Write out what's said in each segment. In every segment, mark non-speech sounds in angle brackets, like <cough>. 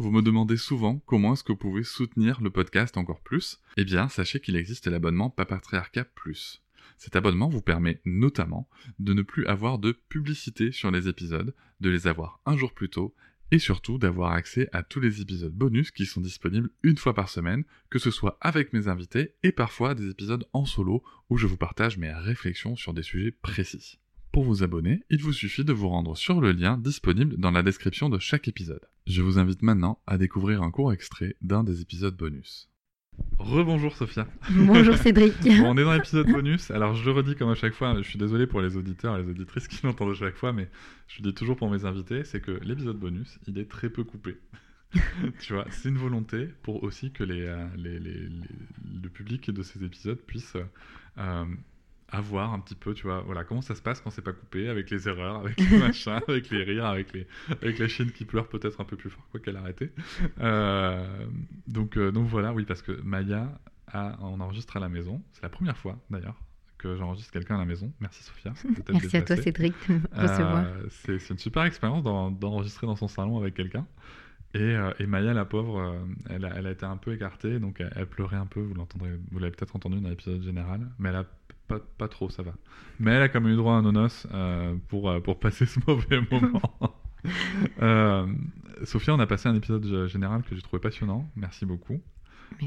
Vous me demandez souvent comment est-ce que vous pouvez soutenir le podcast encore plus Eh bien, sachez qu'il existe l'abonnement Papatriarcat Plus. Cet abonnement vous permet notamment de ne plus avoir de publicité sur les épisodes, de les avoir un jour plus tôt, et surtout d'avoir accès à tous les épisodes bonus qui sont disponibles une fois par semaine, que ce soit avec mes invités et parfois des épisodes en solo où je vous partage mes réflexions sur des sujets précis. Pour vous abonner, il vous suffit de vous rendre sur le lien disponible dans la description de chaque épisode. Je vous invite maintenant à découvrir un court extrait d'un des épisodes bonus. Rebonjour Sophia. Bonjour <laughs> Cédric. on est dans l'épisode bonus. Alors je le redis comme à chaque fois, je suis désolé pour les auditeurs et les auditrices qui l'entendent à chaque fois, mais je le dis toujours pour mes invités, c'est que l'épisode bonus, il est très peu coupé. <laughs> tu vois, c'est une volonté pour aussi que les, euh, le public de ces épisodes puisse euh, à voir un petit peu, tu vois, voilà, comment ça se passe quand c'est pas coupé, avec les erreurs, avec les <laughs> machins, avec les rires, avec, les, avec la chienne qui pleure peut-être un peu plus fort, quoi qu'elle a arrêté. Euh, donc, euh, donc voilà, oui, parce que Maya, a, on enregistre à la maison, c'est la première fois d'ailleurs que j'enregistre quelqu'un à la maison. Merci Sophia. <laughs> Merci à toi Cédric de me recevoir. Euh, c'est une super expérience d'enregistrer dans son salon avec quelqu'un. Et, et, Maya, la pauvre, elle, a, elle, a, été un peu écartée, donc elle, elle pleurait un peu, vous l'avez peut-être entendu dans l'épisode général, mais elle a pas, trop, ça va. Mais elle a quand même eu droit à un nonos euh, pour, euh, pour passer ce <laughs> mauvais moment. <laughs> euh, Sophia, on a passé un épisode général que j'ai trouvé passionnant. Merci beaucoup.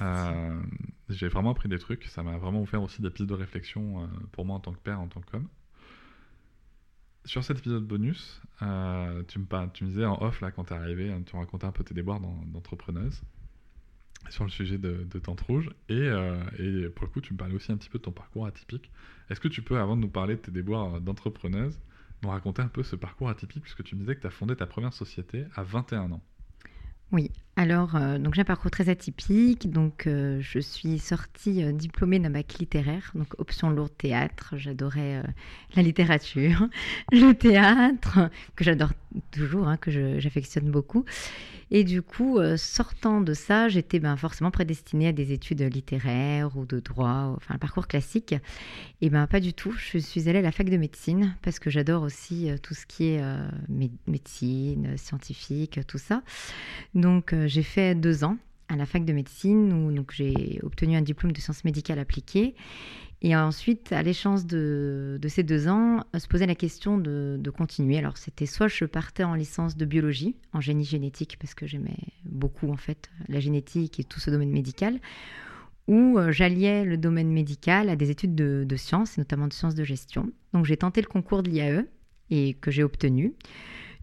Euh, j'ai vraiment appris des trucs. Ça m'a vraiment offert aussi des pistes de réflexion pour moi en tant que père, en tant qu'homme. Sur cet épisode bonus, tu, me, tu me disais en off, là, quand tu es arrivé, hein, tu racontais un peu tes déboires d'entrepreneuse sur le sujet de, de Tente Rouge. Euh, et, pour le coup, tu me parlais aussi un petit peu de ton parcours atypique. Est-ce que tu peux, avant de nous parler de tes déboires d'entrepreneuse, nous raconter un peu ce parcours atypique, puisque tu me disais que tu as fondé ta première société à 21 ans? Oui, alors euh, donc j'ai un parcours très atypique. Donc euh, je suis sortie euh, diplômée d'un bac littéraire, donc option lourde théâtre. J'adorais la littérature, <laughs> le théâtre que j'adore toujours, hein, que j'affectionne beaucoup. Et du coup, sortant de ça, j'étais ben, forcément prédestinée à des études littéraires ou de droit, enfin un parcours classique. Et ben pas du tout. Je suis allée à la fac de médecine parce que j'adore aussi tout ce qui est médecine, scientifique, tout ça. Donc euh, j'ai fait deux ans à la fac de médecine où donc j'ai obtenu un diplôme de sciences médicales appliquées. Et ensuite, à l'échéance de, ces deux ans, euh, se posait la question de, continuer. Alors, c'était soit je partais en licence de biologie, en génie génétique, parce que j'aimais beaucoup, en fait, la génétique et tout ce domaine médical, ou euh, j'alliais le domaine médical à des études de, de sciences, notamment de sciences de gestion. Donc, j'ai tenté le concours de l'IAE et que j'ai obtenu.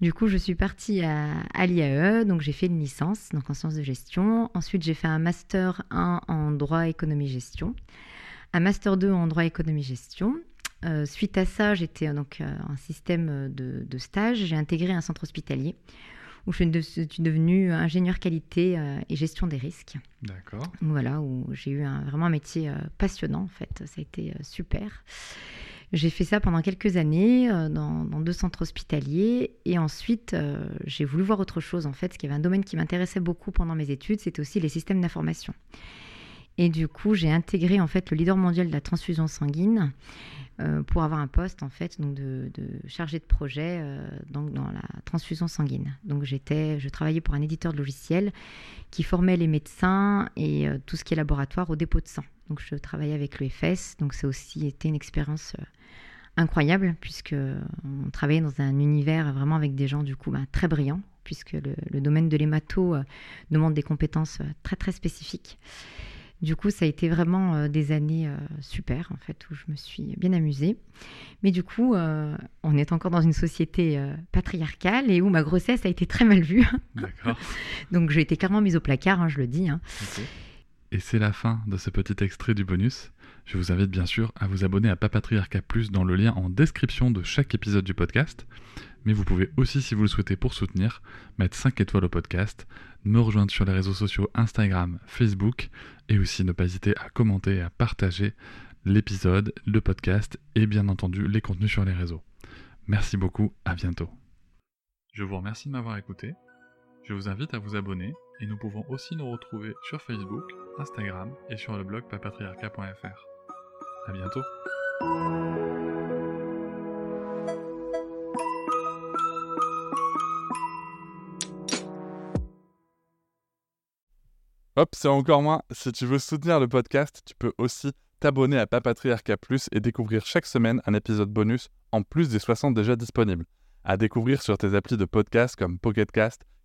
Du coup, je suis partie à, l'IAE, donc j'ai fait une licence donc en sciences de gestion. Ensuite, j'ai fait un master 1 en droit, économie, gestion, un master 2 en droit, économie, gestion. Euh, suite à ça, j'étais euh, donc euh, un système de, stage. J'ai intégré un centre hospitalier où je suis devenue ingénieur qualité et gestion des risques. D'accord. Voilà, où j'ai eu un, vraiment un métier passionnant en fait. Ça a été super. J'ai fait ça pendant quelques années euh, dans, deux centres hospitaliers et ensuite euh, j'ai voulu voir autre chose en fait, parce qu'il avait un domaine qui m'intéressait beaucoup pendant mes études, c'était aussi les systèmes d'information. Et du coup, j'ai intégré en fait le leader mondial de la transfusion sanguine euh, pour avoir un poste en fait donc de, chargé de projet donc dans la transfusion sanguine. Donc j'étais, je travaillais pour un éditeur de logiciels qui formait les médecins et tout ce qui est laboratoire au dépôt de sang. Donc je travaillais avec l'EFS, donc ça aussi été une expérience incroyable, puisque on travaillait dans un univers vraiment avec des gens du coup ben, très brillants, puisque le, domaine de l'hémato euh, demande des compétences euh, très très spécifiques. Du coup, ça a été vraiment euh, des années euh, super, en fait, où je me suis bien amusée. Mais du coup, euh, on est encore dans une société euh, patriarcale et où ma grossesse a été très mal vue. D'accord. <laughs> Donc, j'ai été clairement mise au placard, hein, je le dis. hein. Et c'est la fin de ce petit extrait du bonus. Je vous invite bien sûr à vous abonner à Papatriarca Plus dans le lien en description de chaque épisode du podcast. Mais vous pouvez aussi, si vous le souhaitez pour soutenir, mettre 5 étoiles au podcast, me rejoindre sur les réseaux sociaux Instagram, Facebook, et aussi ne pas hésiter à commenter et à partager l'épisode, le podcast et bien entendu les contenus sur les réseaux. Merci beaucoup, à bientôt. Je vous remercie de m'avoir écouté. Je vous invite à vous abonner et nous pouvons aussi nous retrouver sur Facebook, Instagram et sur le blog papatriarca.fr. À bientôt. Hop, c'est encore moins. Si tu veux soutenir le podcast, tu peux aussi t'abonner à Papatriarca Plus et découvrir chaque semaine un épisode bonus en plus des 60 déjà disponibles. À découvrir sur tes applis de podcast comme Pocketcast,